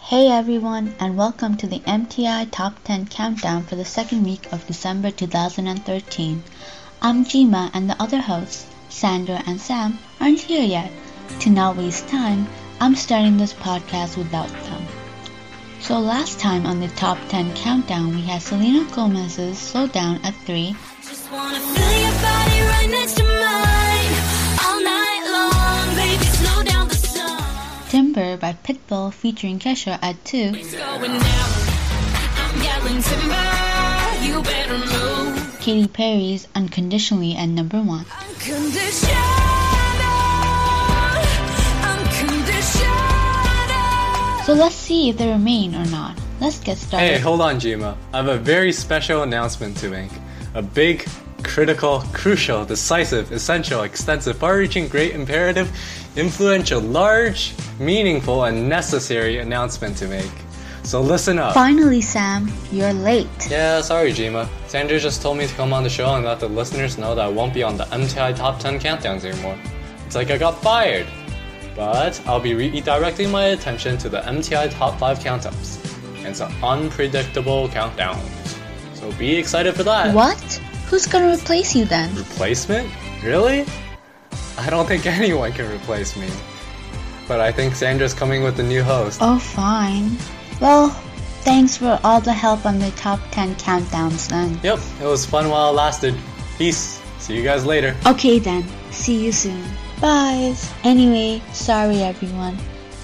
Hey everyone, and welcome to the MTI Top 10 Countdown for the second week of December 2013. I'm Jima, and the other hosts, Sandra and Sam, aren't here yet. To not waste time, I'm starting this podcast without them. So last time on the Top 10 Countdown, we had Selena Gomez's Slow Down at 3. Timber by Pitbull featuring Kesha at 2. It's going down. I'm yelling timber. You better move. Katy Perry's Unconditionally at number 1. Unconditional. Unconditional. So let's see if they remain or not. Let's get started. Hey, hold on, Jima. I have a very special announcement to make. A big, critical, crucial, decisive, essential, extensive, far reaching, great, imperative, influential, large, meaningful, and necessary announcement to make. So listen up. Finally, Sam, you're late. Yeah, sorry, Jima. Sandra just told me to come on the show and let the listeners know that I won't be on the MTI Top 10 countdowns anymore. It's like I got fired. But I'll be redirecting my attention to the MTI Top 5 countdowns. And some unpredictable countdowns. So be excited for that. What? Who's gonna replace you then? Replacement? Really? I don't think anyone can replace me. But I think Sandra's coming with a new host. Oh, fine. Well, thanks for all the help on the top 10 countdowns then. Yep, it was fun while it lasted. Peace. See you guys later. Okay then, see you soon. Bye. Anyway, sorry everyone.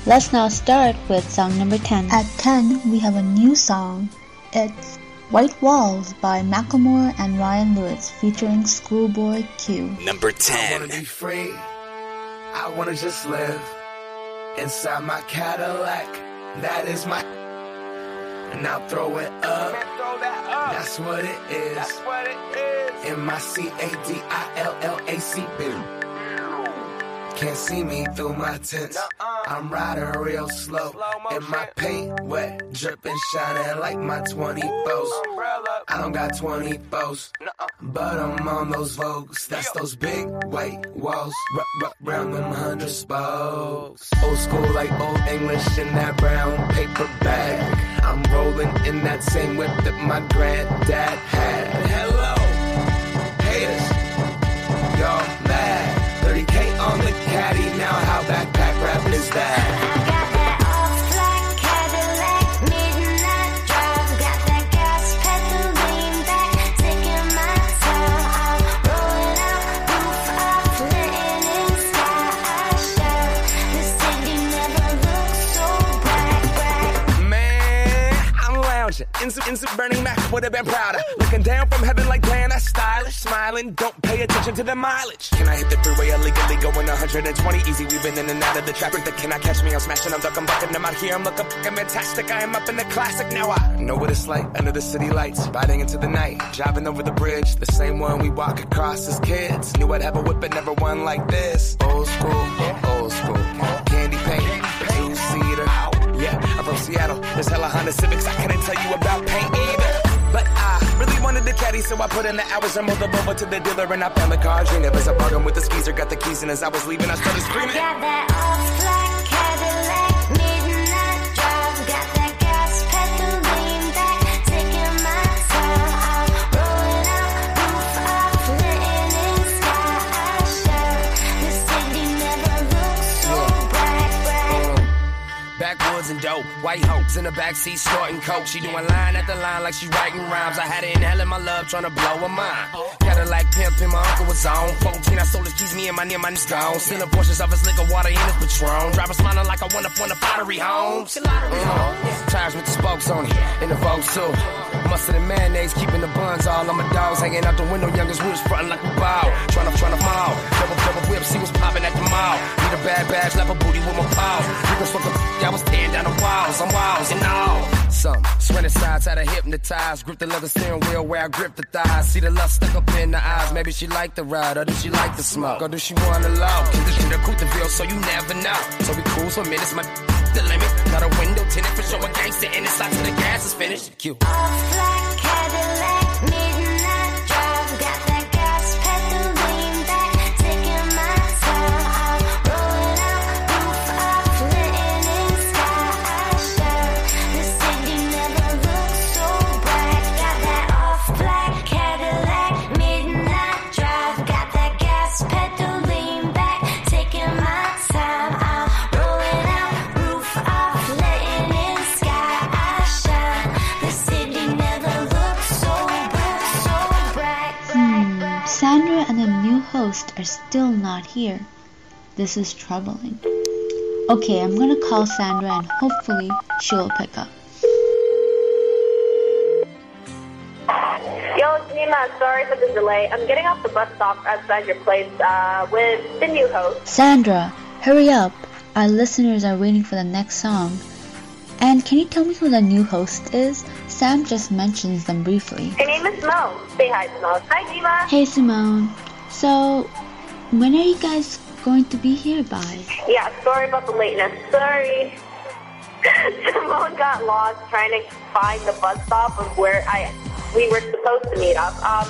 Let's now start with song number 10. At 10, we have a new song. It's White Walls by Macklemore and Ryan Lewis featuring Schoolboy Q. Number I wanna 10. be free. I wanna just live inside my Cadillac. That is my. And I'll throw it up. That's what it is. In my C A D I L L A C B. Can't see me through my tents. I'm riding real slow. And my paint wet, dripping, shining like my 24s. I don't got 24s, but I'm on those Vogues. That's those big white walls. R- r- round them hundred spokes. Old school like old English in that brown paper bag. I'm rolling in that same whip that my granddad had. Hello, would have been prouder. Looking down from heaven like damn, that's stylish. Smiling, don't pay attention to the mileage. Can I hit the freeway illegally going 120 easy? We've been in and out of the traffic. That can I catch me? I'm smashing, I'm ducking, bucking. I'm out here, I'm looking fucking fantastic. I am up in the classic now. I know what it's like under the city lights, riding into the night, driving over the bridge, the same one we walk across as kids. Knew I'd have a whip, but never one like this. Old school, old school, candy paint, two seater. Yeah, I'm from Seattle. There's hella Honda Civics. I couldn't tell you about paint wanted the caddy, so I put in the hours and moved them over to the dealer, and I found the car. Dream it was a bargain with the skeezer, got the keys, and as I was leaving, I started screaming. Got that all-black Cadillac, midnight drive. Got that gas pedal lean back, taking my time. I'm rolling out, roof off, letting in sky. I shine. The city never looks so bright, bright. Backwoods and dope, white hopes in the backseat snorting coke. She doing line after line like she writing rhymes. I had her inhaling my love, trying to blow her mind. Cadillac pimpin', my uncle was on. 14, I sold his keys, me and my near my gone. Sending portions of his liquor, water in his Patron. Driver smiling like I went up on the pottery homes. Uh-huh. Tires with the spokes on it, in the Vogue too. Mustard and mayonnaise, keeping the buns all on my dogs. Hanging out the window, youngest wheels frontin' like a bow. Trying to, trying to mall. Double, double whip, see what's poppin' at the mall. Need a bad badge, lap a booty with my paws. You can fuck a I was tearing down down the walls. I'm walls and all. Some swinging sides had her hypnotized. Grip the leather steering wheel where I grip the thighs. See the lust stuck up in the eyes. Maybe she like the ride or does she like the smoke? Or does she wanna love? Keep this shit a Coupe de Ville so you never know. So we cruise for minutes, my the limit. Got a window tinted for showing gangster in it. Slide till the gas is finished. Cute. Still not here. This is troubling. Okay, I'm gonna call Sandra and hopefully she'll pick up. Yo, it's Jima. Sorry for the delay. I'm getting off the bus stop outside your place uh, with the new host. Sandra, hurry up. Our listeners are waiting for the next song. And can you tell me who the new host is? Sam just mentions them briefly. Her name is Mo. Say hi, Mo. Hi, Jima. Hey Simone. So, when are you guys going to be here by? Yeah, sorry about the lateness. Sorry. Simone got lost trying to find the bus stop of where I we were supposed to meet up. Um,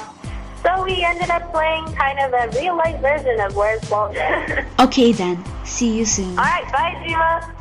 so we ended up playing kind of a real life version of Where's Waldo. Okay then. See you soon. right, bye, Jima.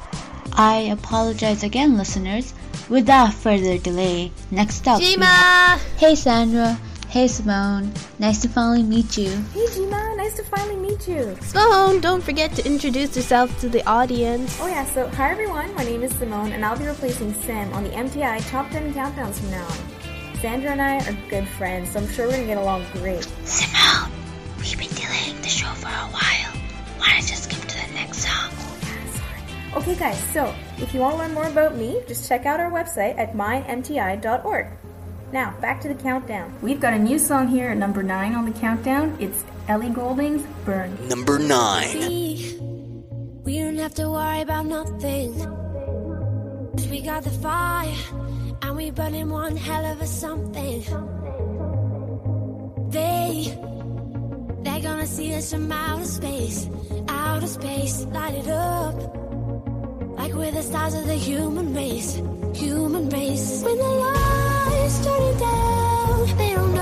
I apologize again, listeners. Without further delay, next up. we have- Jima! Hey Sandra. Hey Simone. Nice to finally meet you. Hey Jima, nice to finally meet you. Simone, don't forget to introduce yourself to the audience. Oh yeah, so hi everyone, my name is Simone and I'll be replacing Sam on the MTI Top 10 Countdowns from now on. Sandra and I are good friends, so I'm sure we're gonna get along great. Simone, we've been delaying the show for a while. Why don't you skip to the next song? Yeah, sorry. Okay guys, so if you want to learn more about me, just check out our website at mymti.org. Now, back to the countdown. We've got a new song here at number 9 on the countdown. It's Ellie Goulding's Burn. Number 9. See, we don't have to worry about nothing. Cause we got the fire, and we burning one hell of a something. They, they're gonna see us from outer space, outer space, light it up. Like we're the stars of the human race, human race. When the lights started down,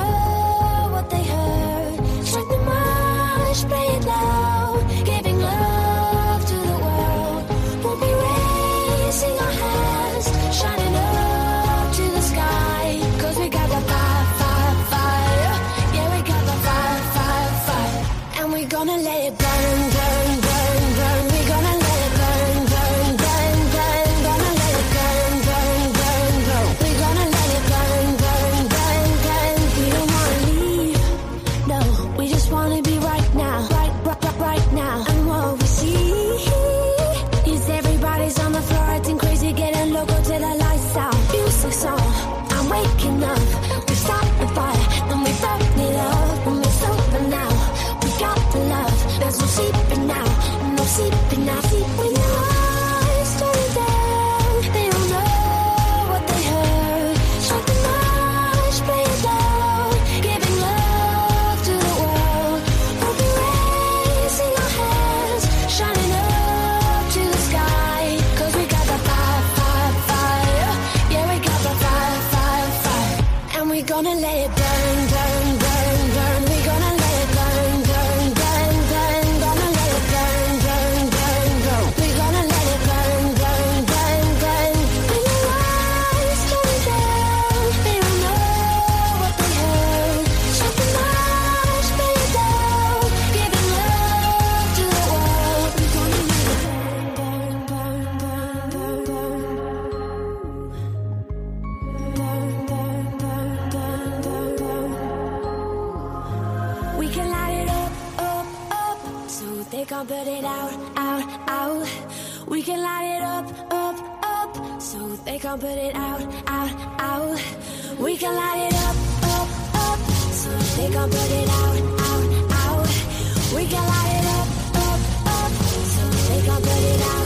We can light it up, up, up, so they can't put it out, out, out. We can light it up, up, up, so they can't put it out, out, out. We can light it up, up, up, so they can't put it out, out, out. We can light it up, up, up, so they can't put it out,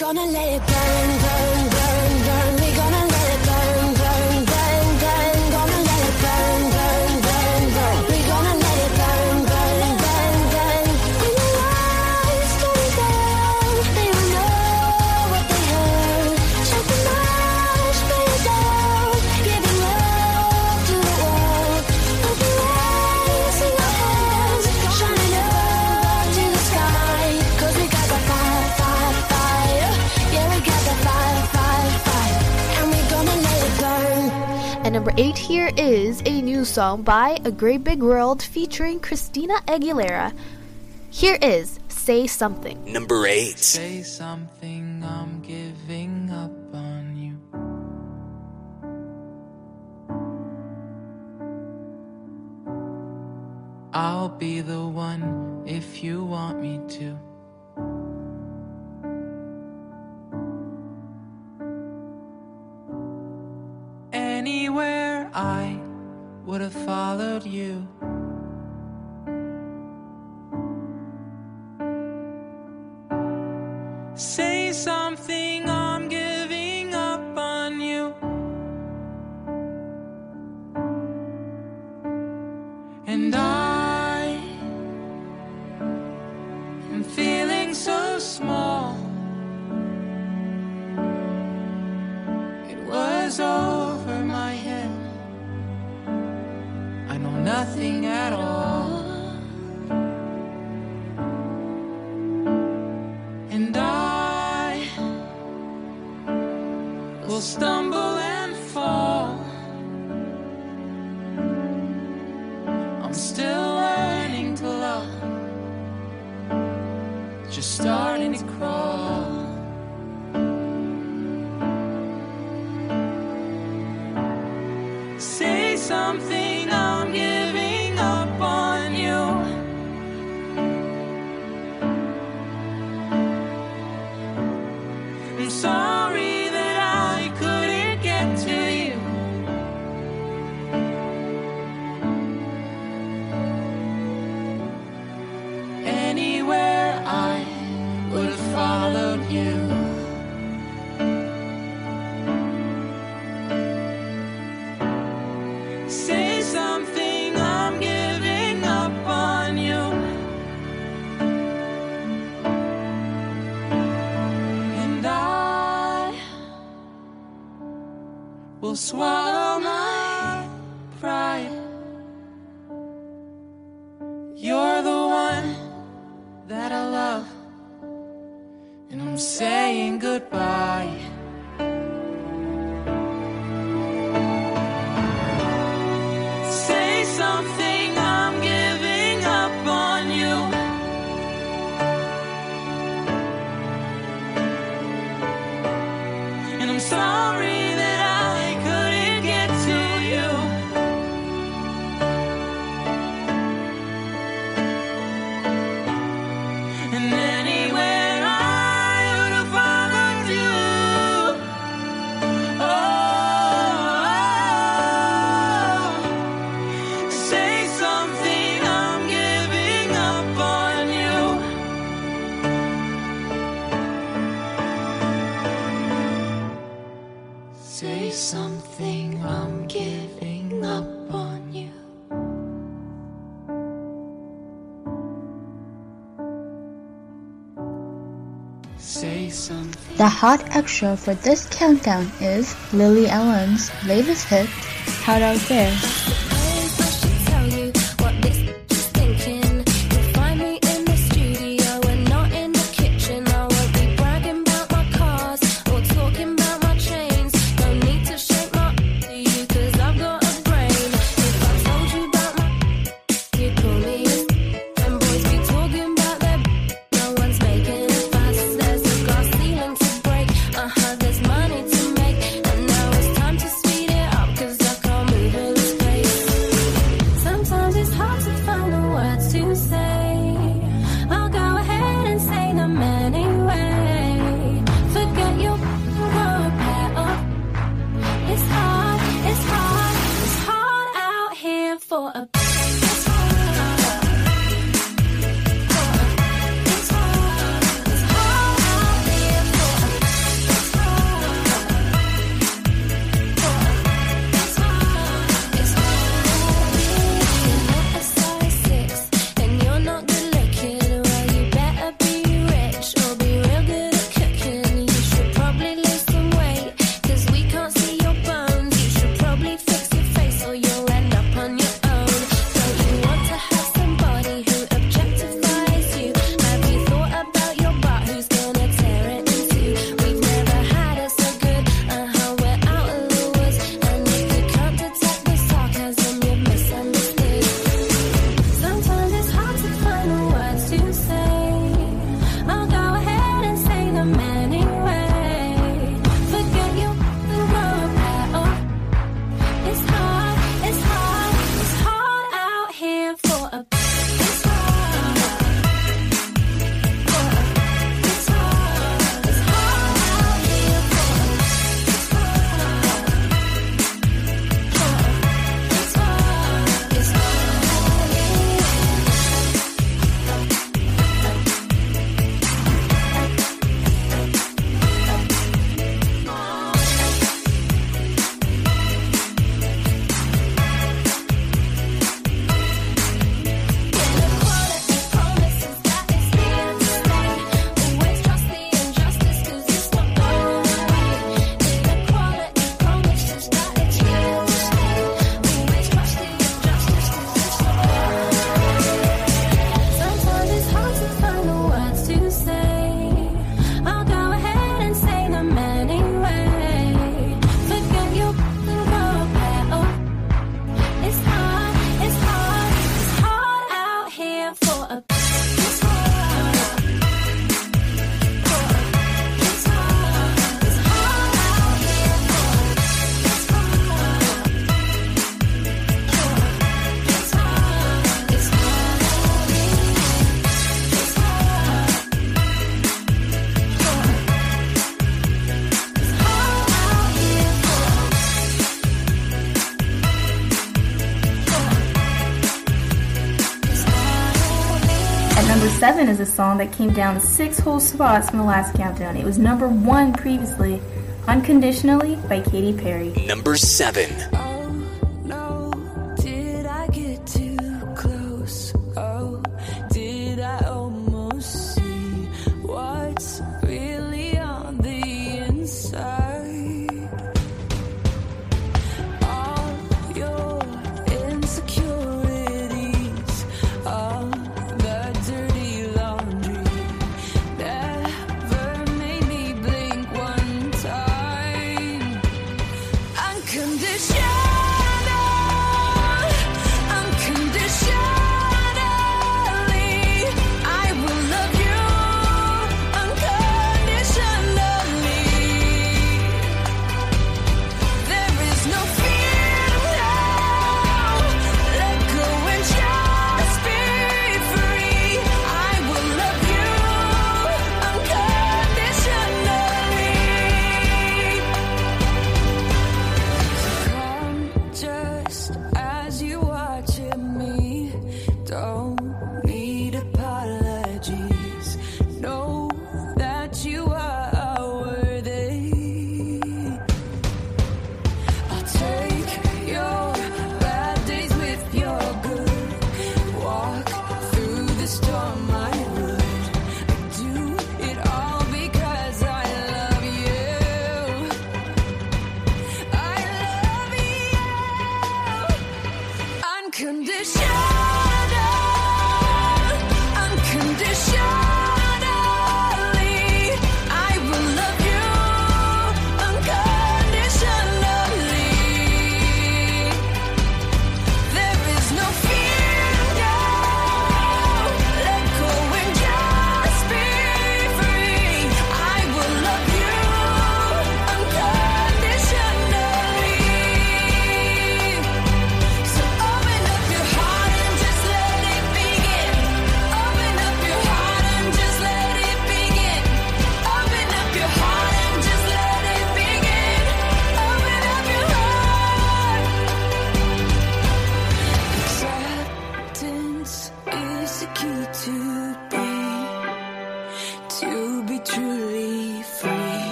gonna let it burn, burn. number eight here is a new song by A Great Big World featuring Christina Aguilera. Here is Say Something. Number eight. Say something, I'm giving up on you. I'll be the one if you want me to. would have followed you. Say something, I'm giving up on you. And I will swallow. hot extra for this countdown is Lily Allen's latest hit, Hot Out There. was a song that came down six whole spots from the last countdown. It was number one previously, Unconditionally by Katy Perry. Number seven.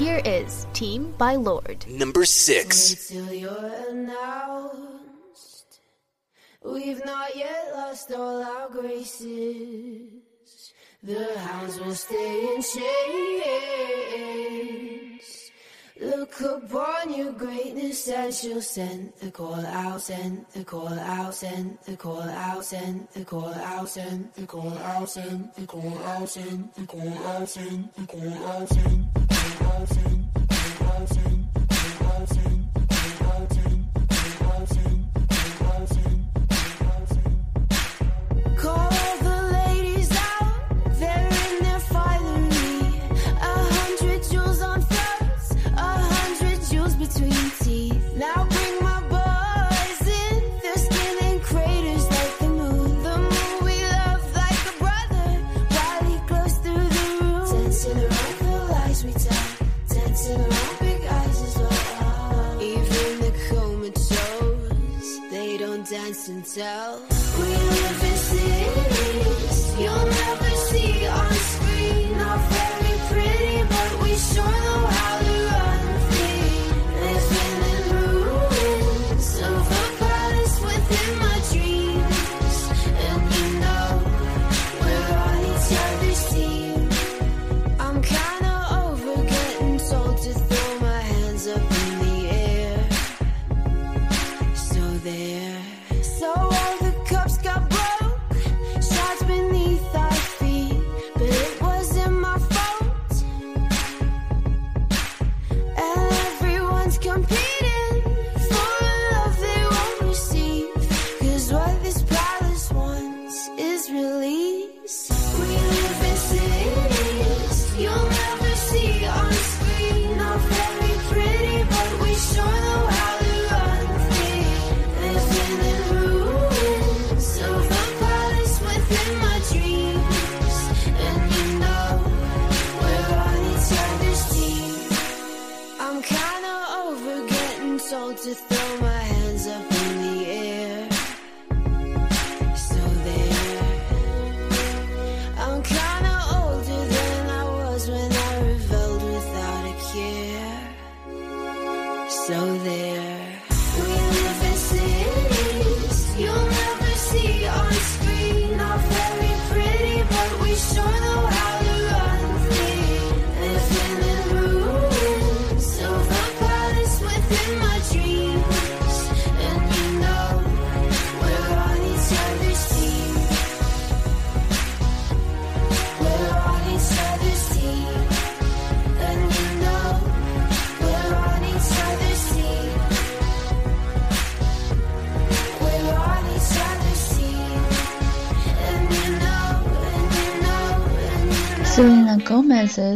here is Team by Lorde. Number six. We've not yet lost all our graces. The hounds will stay in chains. Look upon your greatness she'll send the call out, send the call out, send the call out, send the call out, send the call out, send the call out, send the call out, send the call out, send the call out. Housing, new housing.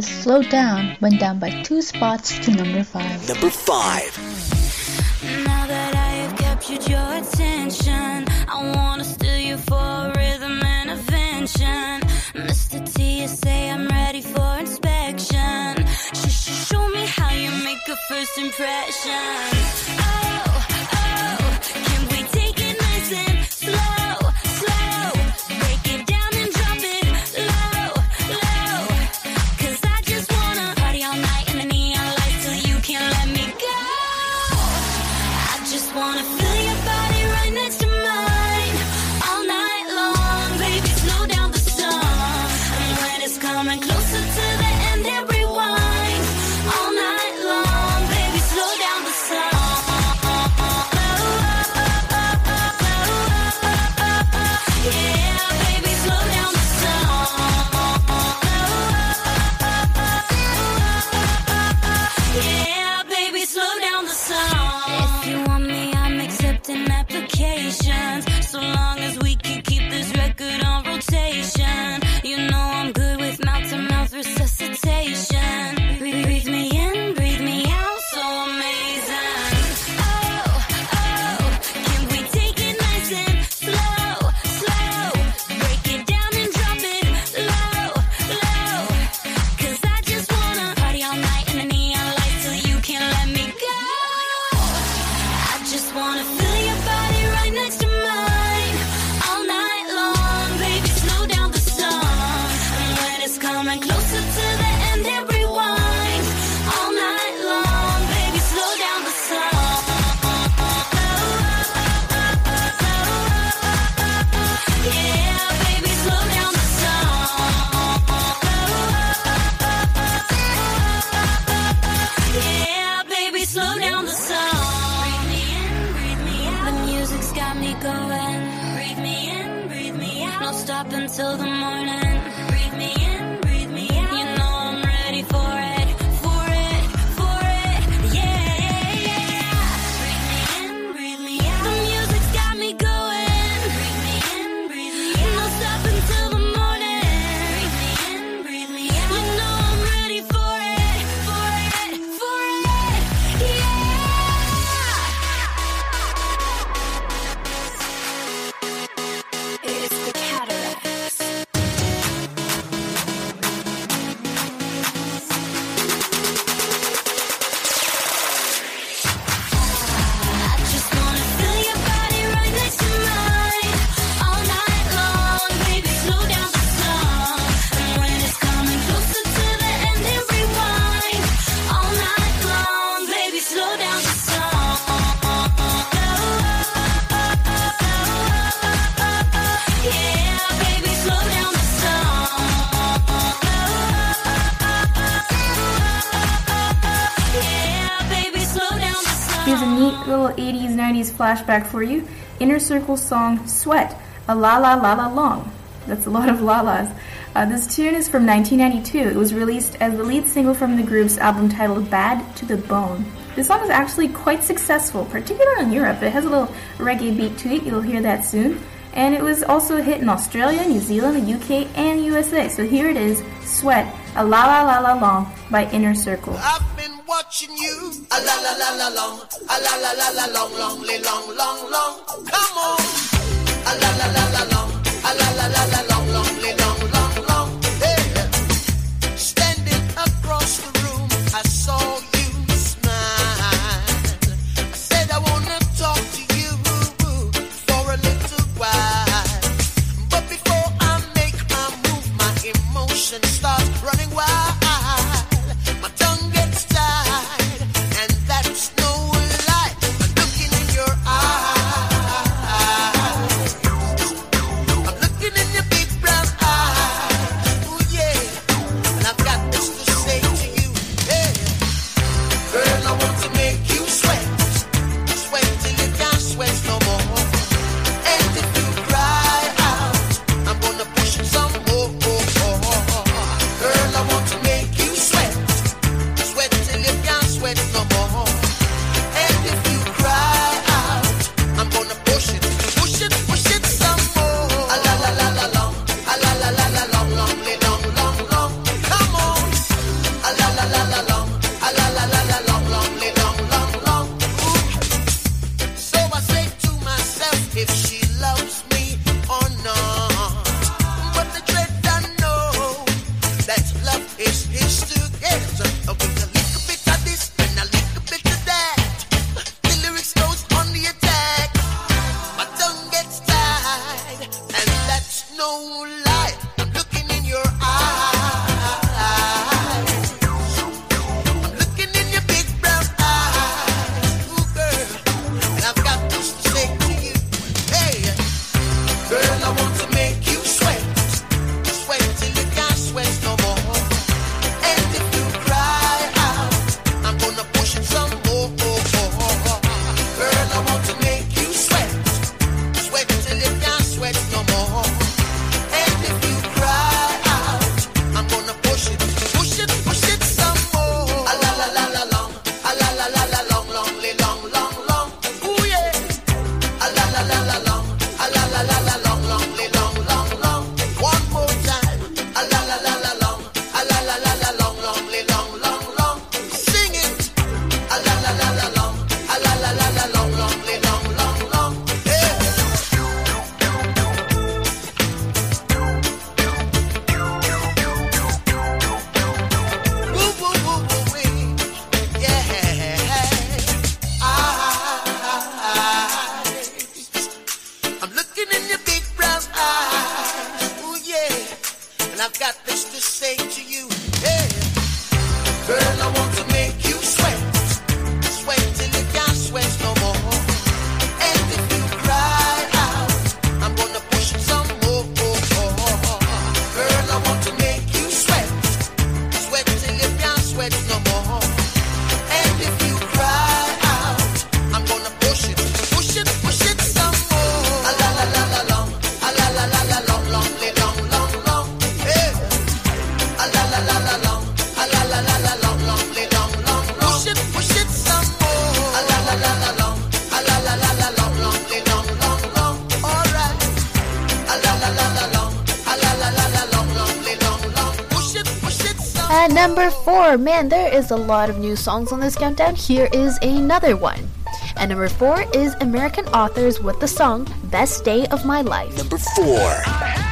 Slowed Slow Down went down by two spots to number five. Number five. Now that I have captured your attention, I wanna steal you for rhythm and invention. Mr. T, you say I'm ready for inspection. Sh- show me how you make a first impression. I for you. Inner Circle song Sweat, a la la la la long. That's a lot of la-las. Uh, this tune is from 1992. It was released as the lead single from the group's album titled Bad to the Bone. This song is actually quite successful, particularly in Europe. It has a little reggae beat to it, you'll hear that soon. And it was also a hit in Australia, New Zealand, the UK, and USA. So here it is, Sweat, a la la la la long by Inner Circle watching you. A la la la la long, a la la la la long, long, long, long, long. Come on. A la la la la long, a la la la la long. Number 4. Man, there is a lot of new songs on this countdown. Here is another one. And number 4 is American Authors with the song Best Day of My Life. Number 4.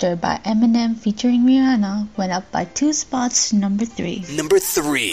Monster by Eminem featuring Rihanna went up by two spots to number three. Number three.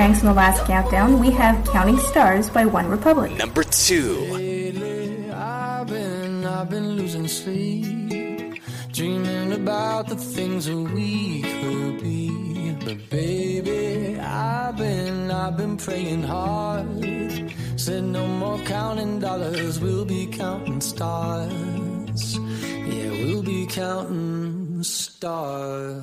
six ranks in the last countdown, we have Counting Stars by One Republic. Number two. I've been, I've been losing sleep, dreaming about the things that we could be. But baby, I've been, I've been praying hard. Said no more counting dollars, we'll be counting stars. Yeah, we'll be counting stars.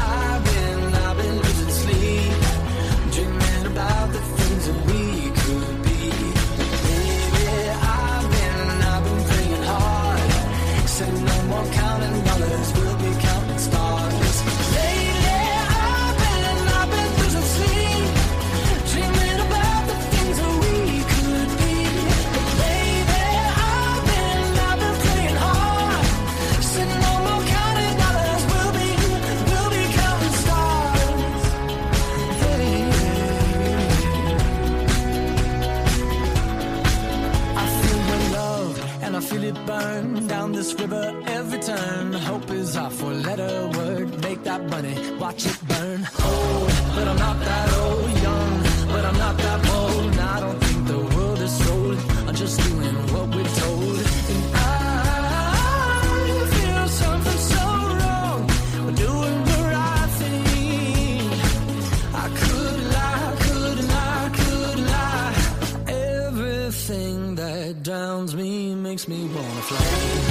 Feel it burn down this river every turn. Hope is our four letter word. Make that money, watch it burn. Old, but I'm not that old. Young, but I'm not that bold. And I don't think the world is sold. I'm just doing drowns me makes me wanna fly.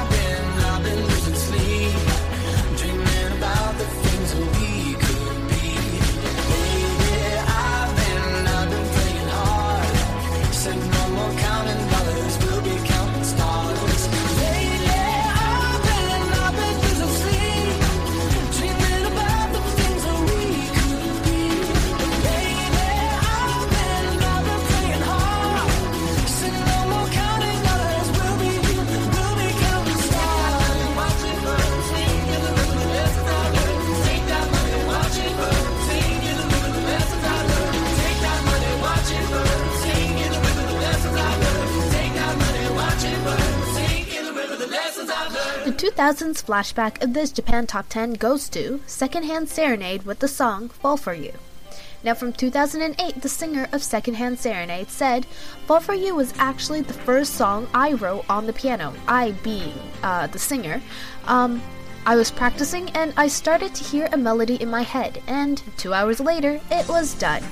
2000s flashback of this Japan Top 10 goes to Secondhand Serenade with the song Fall For You. Now, from 2008, the singer of Secondhand Serenade said, Fall For You was actually the first song I wrote on the piano, I being uh, the singer. Um, I was practicing and I started to hear a melody in my head, and two hours later, it was done.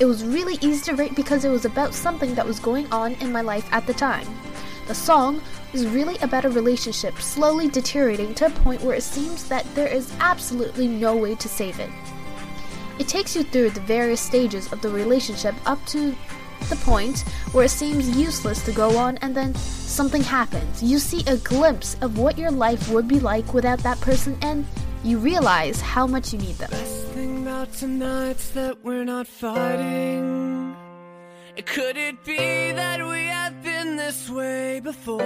It was really easy to write because it was about something that was going on in my life at the time. The song is really about a relationship slowly deteriorating to a point where it seems that there is absolutely no way to save it. It takes you through the various stages of the relationship up to the point where it seems useless to go on and then something happens. You see a glimpse of what your life would be like without that person and you realize how much you need them. thing about tonight's that we're not fighting. Could it be that we this way before?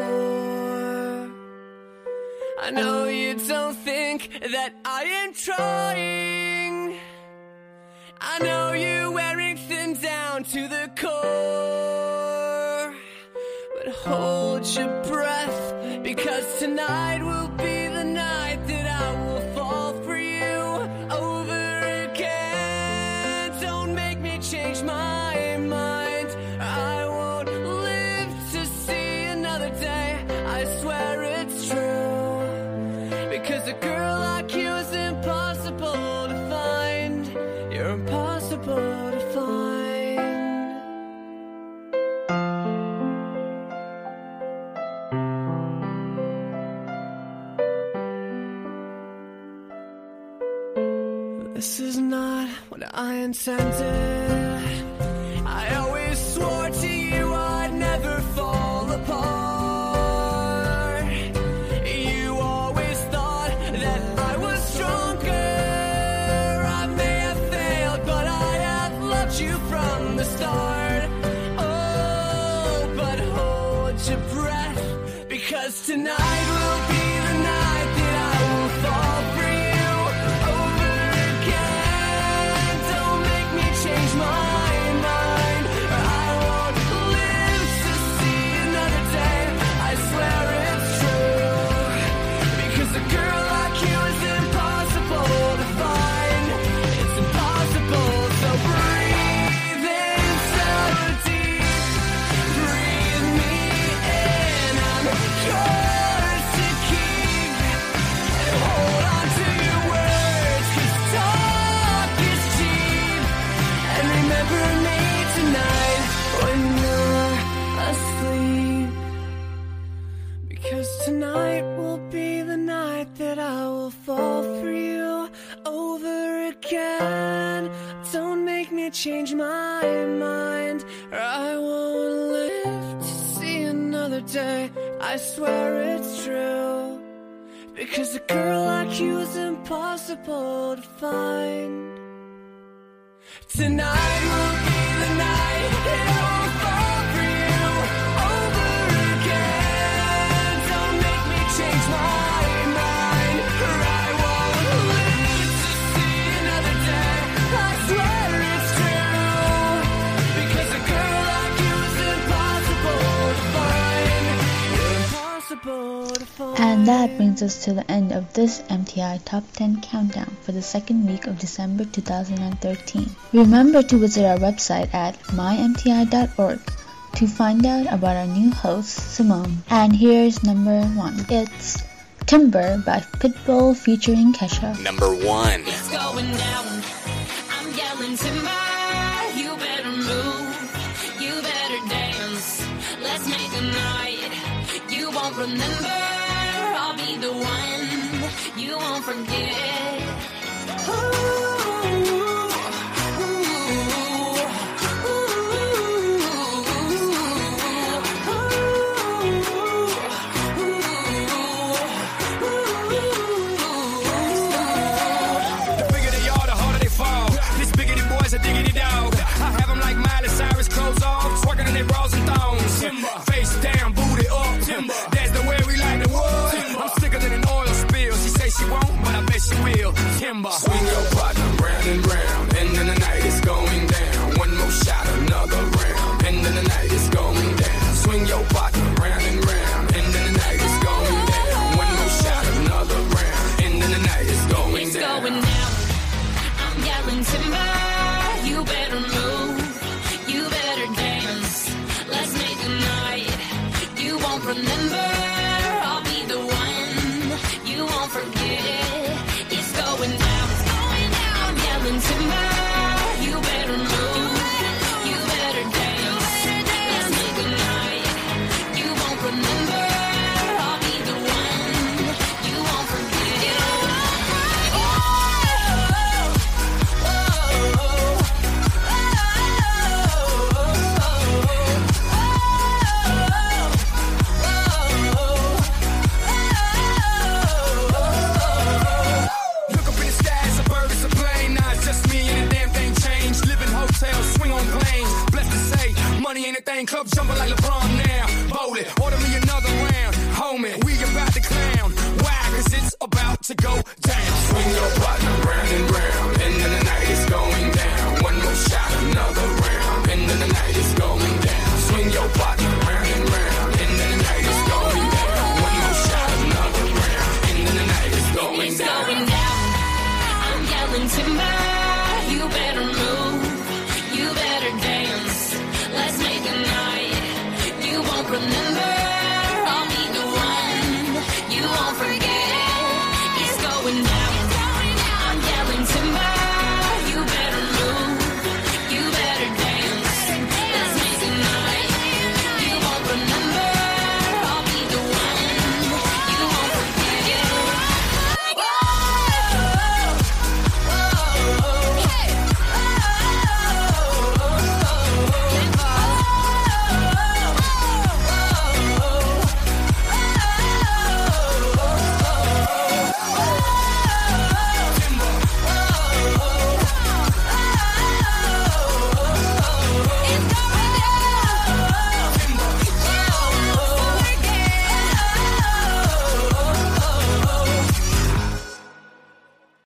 I know you don't think that I am trying. I know you're wearing thin down to the core. But hold your breath because tonight will incentive. Tonight will be And that brings us to the end of this MTI Top 10 Countdown for the second week of December 2013. Remember to visit our website at mymti.org to find out about our new host, Simone. And here's number one. It's Timber by Pitbull featuring Kesha. Number one. It's going down. I'm yelling timber. You better move. You better dance. Let's make a night. You won't remember. Be the one you won't forget. Ooh.